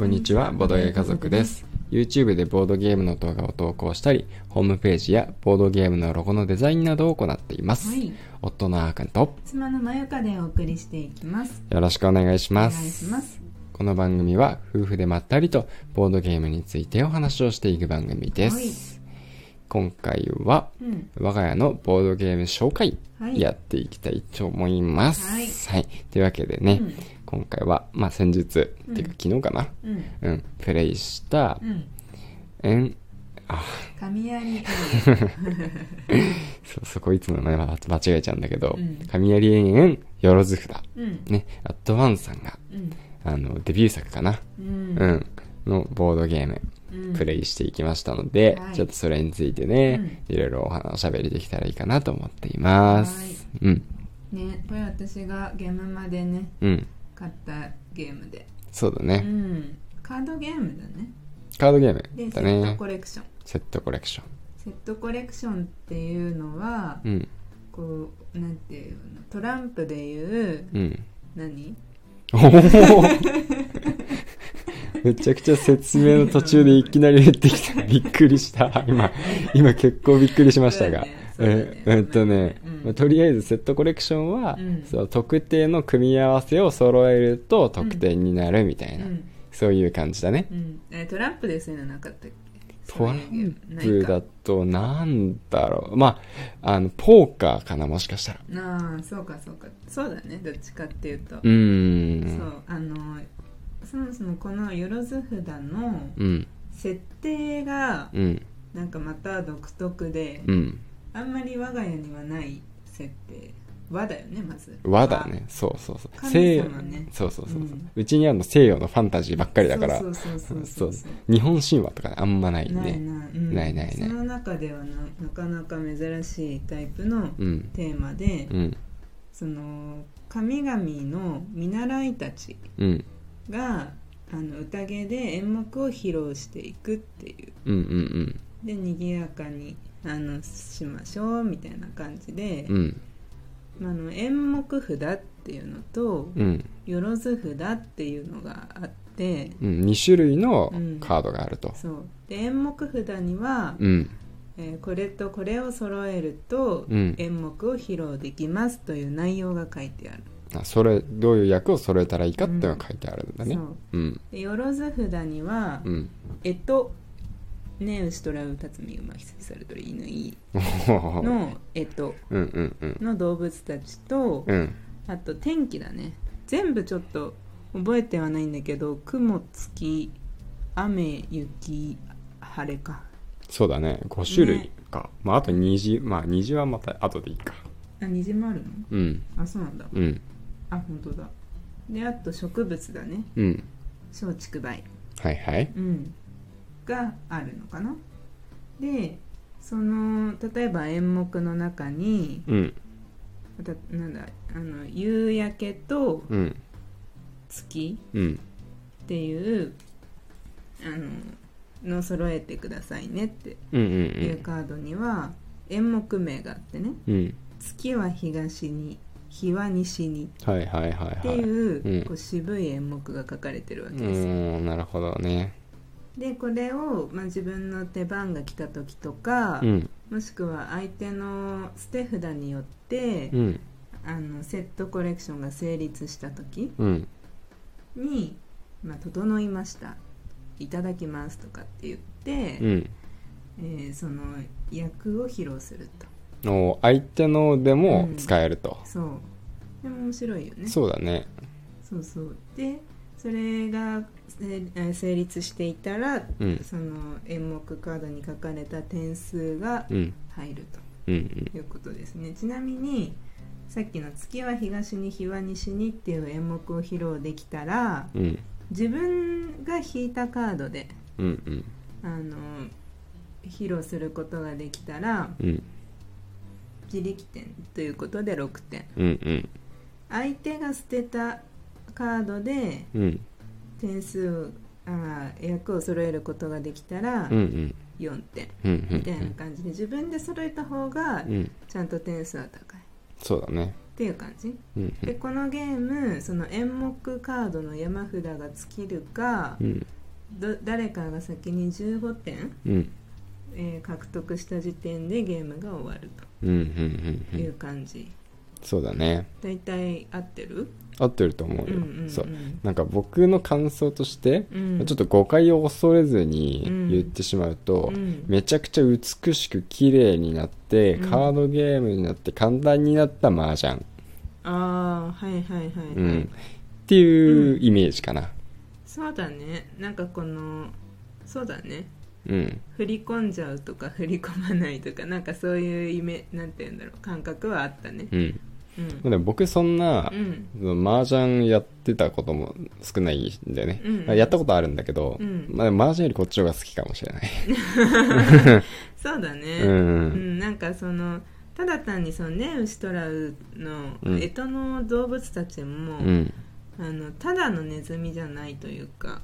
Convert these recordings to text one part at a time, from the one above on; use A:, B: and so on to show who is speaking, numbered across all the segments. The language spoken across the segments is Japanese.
A: こんにちは、ボードゲー家族です。YouTube でボードゲームの動画を投稿したり、ホームページやボードゲームのロゴのデザインなどを行っています。
B: はい
A: 夫のあーくんと
B: 妻のまゆかでお送りしていきます。
A: よろしくお願いし
B: お願い
A: ます。
B: します。
A: この番組は夫婦でまったりとボードゲームについてお話をしていく番組です。
B: はい
A: 今回は
B: うん。
A: 我が家のボードゲーム紹介
B: はい
A: やっていきたいと思います。
B: はい
A: というわけでね、
B: うん
A: 今回は、まあ先日、っていうか昨日かな、
B: うん。
A: うん、プレイした
B: う、ん。
A: えん、あ、
B: 神やり。
A: そ、そこいつも名前間違えちゃうんだけど
B: うん、
A: 神有園園よろず札。
B: うん。
A: ね、アットワンさんが、
B: うん。
A: あの、デビュー作かな、
B: うん。
A: うん、のボードゲーム、
B: うん。
A: プレイしていきましたので、
B: はい。
A: ちょっとそれについてね、いろいろお話おしゃべりできたらいいかなと思っています。うん、
B: ね、これ私がゲームまでね、
A: うん、
B: 買ったゲームで。う
A: そうだね。
B: ん。カードゲームだね。
A: カードゲー
B: で、
A: ムだ
B: セット
A: ね
B: コ。レクション。
A: セットコレクション。
B: セットコレクションっていうのは、
A: うん、
B: こう、なんていうの、トランプでいう、
A: うん。
B: 何？
A: めちゃくちゃ説明の途中でいきなり言ってきた。びっくりした。今、今結構びっくりしましたが。ええっとね、とりあえずセットコレクションは、
B: うん
A: そう特定の組み合わせを揃えると得点になるみたいな、
B: うん。
A: そういう感じだね。
B: うん。え、トランプでそういうのなかったっけ？
A: トランプだと、なんだろう。まあ、あの、ポーカーかな、もしかしたら。
B: ああそうかそうかそうだねどっちかっていうと、
A: うーん。
B: そうあのそもそもこのよろず札の
A: うん。
B: 設定が
A: うん。
B: なんかまた独特で、
A: うん。
B: あんまり我が家にはない設定和だよねまず
A: 和だね。そうそうそう。
B: 神
A: 西洋
B: 様ね
A: そうそうそうそう、
B: う
A: うんちにあるの西洋のファンタジーばっかりだから。
B: そうそうそう
A: 日本神話とかあんまないんで。
B: ないない、うん
A: ないないない
B: その中ではななかなか珍しいタイプの
A: うん。
B: テーマで、
A: うん。
B: その神々の見習いたち
A: うん。
B: があの宴で演目を披露していくっていう
A: うんうん
B: で賑やかにあのしましょうみたいな感じで、
A: うん。
B: あ、あの演目札っていうのと
A: うん。
B: よろず札っていうのがあって
A: うん。2種類の
B: うん
A: カードがあると。
B: そうで演目札には、
A: うん。
B: えーこれとこれを揃えると
A: うん
B: 演目を披露できますという内容が書いてある、
A: あそれ、どういう役を揃えたらいいかっていうのが書いてあるんだね。
B: そう
A: うん。
B: でよろず札には
A: うん。
B: えとね牛とらうたつみ馬羊さるとり犬い
A: うん
B: の えと
A: うんうんうん。
B: の動物たちと、
A: うん。
B: あと天気だね全部ちょっと覚えてはないんだけど雲月雨雪晴れか
A: そうだね。5種類か。まあ、あと虹。まあ、虹はまた後でいいか。
B: あ虹もあるの？
A: うん。
B: あそうなんだ
A: うん。
B: あ本当だであと植物だね
A: うん。
B: 松竹梅
A: はいはい。
B: うんがあるのかな？でその例えば演目の中に
A: うん。
B: またなんだあの夕焼けと
A: うん。
B: 月
A: うん。
B: っていうあのの揃えてくださいねって
A: うんう
B: いうんカードには演目名があってね
A: うん。うん。
B: 「月は東に日は西に」。っていう,、
A: うん
B: こう渋い演目が書かれてるわ
A: う
B: けですよ、
A: なるほどね。
B: でこれを、まあ、自分の出番が来た時とか、
A: うん。
B: もしくは相手の捨て札によって、
A: うん。
B: あのセットコレクションが成立した時
A: うん。
B: に「まあ、整いました」「いただきます」とかって言って、
A: うん。
B: えーその役を披露すると
A: お相手のでも使えると。
B: そうでも面白いよね
A: そうだね。
B: そうそうでそれがえー成立していたら、
A: うん
B: その演目カードに書かれた点数が
A: うん。
B: 入る。ということですね、ちなみにさっきの「月は東に日は西に」っていう演目を披露できたら
A: うん。
B: 自分が引いたカードで
A: うんうん。
B: あの披露することができたら
A: うん。
B: 自力点ということで6点
A: うんうん。
B: 相手が捨てたカードで
A: うん。
B: 点数あー役を揃えることができたら
A: うんうん。
B: 4点
A: うんうん
B: みたいな感じで自分で揃えた方が
A: うん。
B: ちゃんと点数は高い。っ
A: そうだね。
B: っていう感じ。
A: うん
B: でこのゲームその演目カードの山札が尽きるか
A: うん。
B: ど誰かが先に15点、
A: うん。
B: えー獲得した時点でゲームが終わる
A: うんうんうんう
B: というん感じ、
A: そうだね。
B: 大体合ってる？
A: 合ってると思うよ、
B: うんうんうん。
A: そう。なんか僕の感想として、
B: うん。
A: ちょっと誤解を恐れずに
B: うん。
A: 言ってしまうと、
B: うん。
A: めちゃくちゃ美しく綺麗になって、
B: うん。
A: カードゲームになって簡単になった麻雀、
B: ああはいはいはいはい、
A: うん、っていうイメージかな。
B: そうだね。なんかこのそうだね。
A: うん。
B: 振り込んじゃうとか振り込まないとかなんかそういうイメなんて言うんだろう。感覚はあったね。
A: うん
B: うん。
A: でも僕そんな
B: う、ん。
A: 麻雀やってたことも少ないんだよね、
B: うん。
A: まあやったことあるんだけど、
B: うん。
A: まあ、麻雀よりこっちの方が好きかもしれない。
B: そうだね。
A: うん。
B: うんなんかそのただ単にそのネウシトラウの
A: うん。
B: 干支の動物たちも、
A: うん。
B: あのただのネズミじゃないというか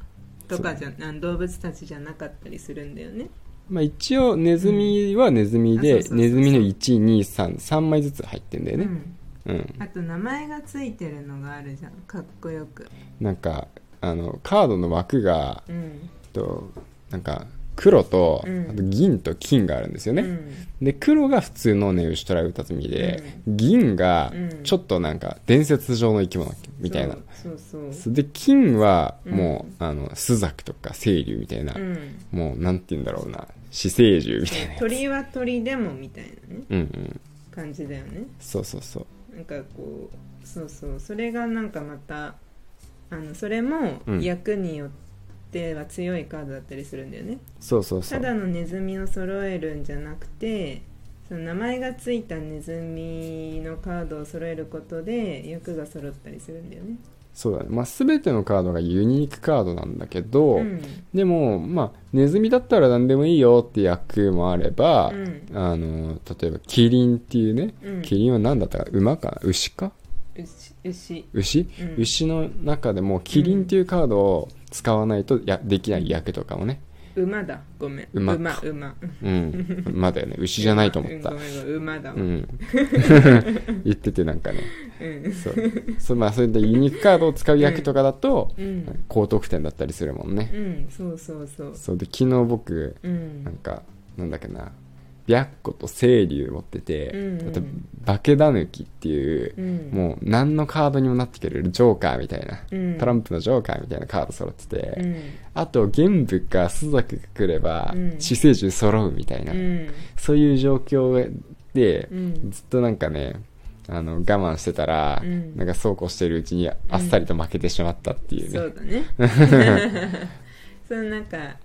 B: とかじゃ動物たちじゃなかったりするんだよね。
A: まあ、一応ネズミはネズミで、ネズミの123枚ずつ入ってんだよね。
B: うん
A: うん、
B: あと名前がついてるのがあるじゃん。かっこよく。
A: なんかあのカードの枠が
B: うん。
A: となんか黒と、
B: うん。
A: あと銀と金があるんですよね、
B: うん。
A: で黒が普通のネウシュトラウタツミで、銀が
B: うん。
A: ちょっとなんか伝説上の生き物みたいな、
B: そうそう
A: で金はもう、あのスザクとか清流みたいな、
B: うん。
A: もうなんて言うんだろうな死生獣みたいな
B: 鳥は鳥でもみたいなね。
A: うんうん。
B: 感じだよね。
A: そうそうそう
B: なんかこうそうそうそれがなんかまたあのそれも
A: うん。
B: 役によっては強いカードだったりするんだよね、
A: そうそうそう。
B: ただのネズミを揃えるんじゃなくてその名前がついたネズミのカードを揃えることで役が揃ったりするんだよね
A: そうだね。まあ全てのカードがユニークカードなんだけど、
B: うん。
A: でもまあネズミだったら何でもいいよって役もあれば、
B: うん。
A: あの例えばキリンっていうね、
B: うん。
A: キリンは何だったか馬か牛か？
B: 牛牛。
A: 牛、の中でもキリンっていうカードを使わないとやできない役とかもね
B: 馬だ。ごめん。
A: 馬
B: 馬
A: か。
B: 馬
A: うん。まだよね。牛じゃないと思った。
B: うん。ごめんごめん。馬だわ。
A: うん。言っててなんかね。
B: うん。
A: そう。そうまあそういったユニークカードを使う役とかだと、
B: うん。
A: 高得点だったりするもんね、
B: うん。そうそうそう。
A: そう。で昨日僕
B: うん。
A: なんかなんだっけな白虎と清流持ってて、
B: うんうん。
A: あと化けだぬきっていう、
B: うん。
A: もう何のカードにもなってくれるジョーカーみたいな、
B: うん。
A: トランプのジョーカーみたいなカード揃ってて、
B: うん。
A: あと玄武か朱雀が来れば
B: うん。
A: 死生獣揃うみたいな、
B: うん。
A: そういう状況で、
B: うん。
A: ずっとなんかねあの我慢してたら、
B: うん。
A: なんかそうこうしてるうちにあっさりと負けてしまったっていうね、
B: そうだね。そのなんか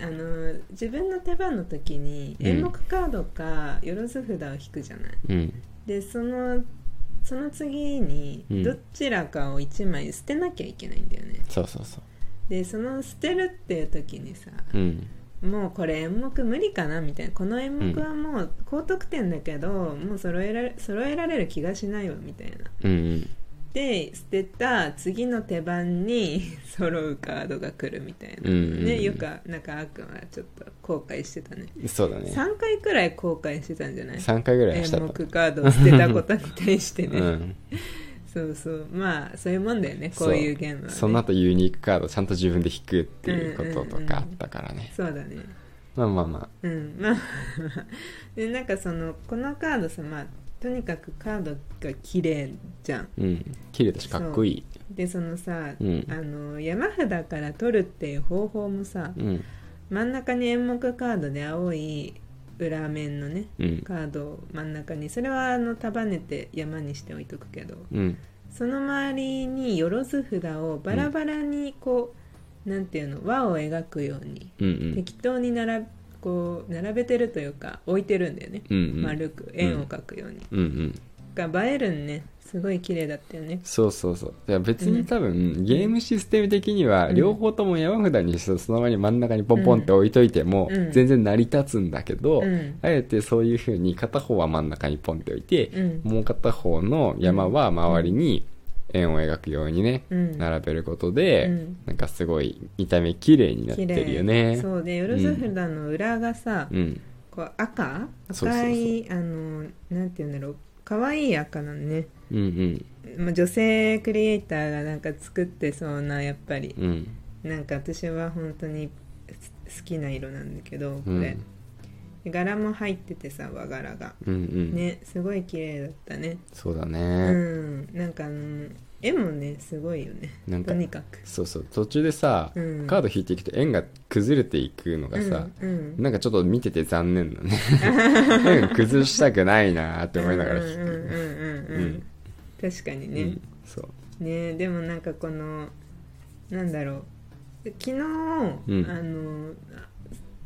B: あの自分の手番の時に
A: うん。
B: 演目カードかよろず札を引くじゃない、
A: うん。
B: でそのその次に
A: うん。
B: どちらかを1枚捨てなきゃいけないんだよね、
A: そうそうそう。
B: でその捨てるっていう時にさ、
A: うん。
B: もうこれ演目無理かなみたいなこの演目はもう高得点だけど、もう揃えられ揃えられる気がしないわみたいな。
A: うんうん
B: で捨てた次の手番に 揃うカードが来るみたいな、
A: うんうんうん。
B: ねよくなんかあーくんはちょっと後悔してたね。
A: そうだね。
B: 3回くらい後悔してたんじゃない
A: ？3回ぐらいはした
B: 演
A: と
B: 目カードを捨てたことに対してね、
A: うん。
B: そうそう。まあそういうもんだよねこういうゲームは、ね、
A: その後ユニークカードちゃんと自分で引くっていうこととかあったからね、
B: そうだね。
A: まあまあま
B: うん。まあ。でなんかそのこのカードさまあとにかくカードが綺麗じゃん。
A: あうん。綺麗だしかっこいい。
B: でそのさ、
A: うん。
B: あの山札から取るっていう方法もさ
A: うん。
B: 真ん中に演目カードで青い裏面のね
A: うん。
B: カードを真ん中にそれはあの束ねて山にしておいとくけど
A: うん。
B: その周りによろず札をバラバラにこう、なんていうの輪を描くように
A: うんうん。
B: 適当に並べこう並べてるというか置いてるんだよね、
A: うんうん。
B: 丸く円を描くように、
A: うんうん。
B: が映えるんね。すごい綺麗だったよね。
A: そうそうそう。いや別に多分、ゲームシステム的には
B: うん。
A: 両方とも山札にしてそのままに真ん中にポンポンって置いといても
B: うん。
A: 全然成り立つんだけど、
B: うん。
A: あえてそういう風に片方は真ん中にポンって置いて、
B: うん。
A: もう片方の山は周りに円を描くようにね、
B: うん。
A: 並べることで、
B: うん。
A: なんかすごい見た目綺麗になって
B: 綺
A: るよ
B: 麗。
A: ね
B: そうでよろず札の裏がさ、
A: うん。
B: こう赤？赤いあのなんていうんだろう。可愛い赤なのね、
A: うん
B: まあ、女性クリエイターがなんか作ってそうなやっぱり。
A: うん。うん
B: なんか私は本当に好きな色なんだけどこ
A: うん
B: 柄も入っててさ和柄が。
A: うんうん。
B: ねすごい綺麗だったね。
A: そうだ
B: う
A: ね、
B: ん。なんかあの絵もねすごいよね。
A: なんか
B: とにかく。
A: そうそう。途中でさ、
B: うん。
A: カード引いていくと円が崩れていくのがさ、
B: うんうん。
A: なんかちょっと見てて残念だね。円崩したくないなって思いながら
B: うんうんうんうん、
A: う
B: うん。ん、確かにね、
A: うん。そう。
B: ねでもなんかこのなんだろう。昨日、
A: ん。
B: あの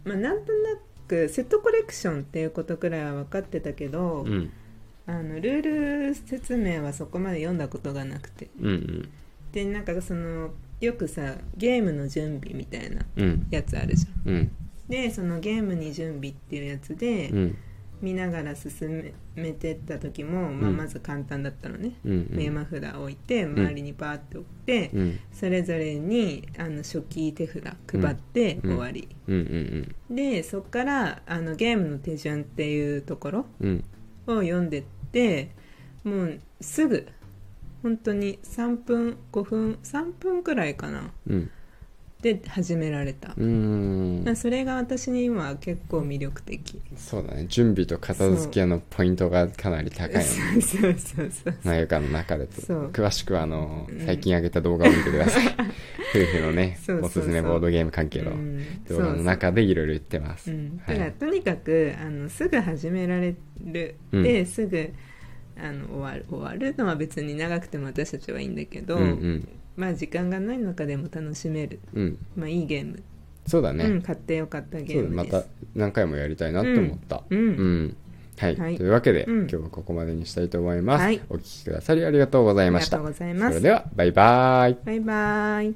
B: まあなんとなくセットコレクションっていうことくらいは分かってたけど、
A: うん。
B: あのルール説明はそこまで読んだことがなくて。
A: うんうん。
B: でなんかそのよくさゲームの準備みたいな
A: うん。
B: やつあるじゃん。
A: うん。
B: でそのゲームに準備っていうやつで、
A: うん
B: 見ながら進めてった時も、まあ、
A: うん。
B: まず簡単だったのね、
A: うんうん。
B: 山札置いて周りにバーって置いて、
A: うん。
B: それぞれにあの初期手札配って
A: うん。
B: 終わり、
A: うんうん
B: でそっからあのゲームの手順っていうところ
A: うん。
B: を読んでってもうすぐ本当に3分5分3分くらいかな。
A: うん
B: で始められた、
A: うん。
B: それが私に今結構魅力的。
A: そうだね。準備と片付けのポイントがかなり高いの
B: そうそうそうそう
A: まゆかの中でと。詳しくはあの
B: うん。
A: 最近上げた動画を見てください。夫婦のねおすすめボードゲーム関係の
B: うん。
A: 動画の中でいろいろ言ってます。
B: うん、
A: はい。
B: だからとにかくあのすぐ始められる、
A: うん。
B: ですぐあの終わる終わるのは別に長くても私たちはいいんだけど、
A: うんうん
B: まあ時間がない中でも楽しめる、
A: うん。
B: まあ、いいゲーム、
A: そうだね、
B: うん、買ってよかったゲームです。
A: だまた何回もやりたいなと思った。
B: うん。
A: うん。はい、
B: はい。
A: というわけで、
B: うん。
A: 今日はここまでにしたいと思います、
B: はい。
A: お聞きくださりありがとうございました。
B: ありがとうございます。
A: それではバイバイ。
B: バイバイ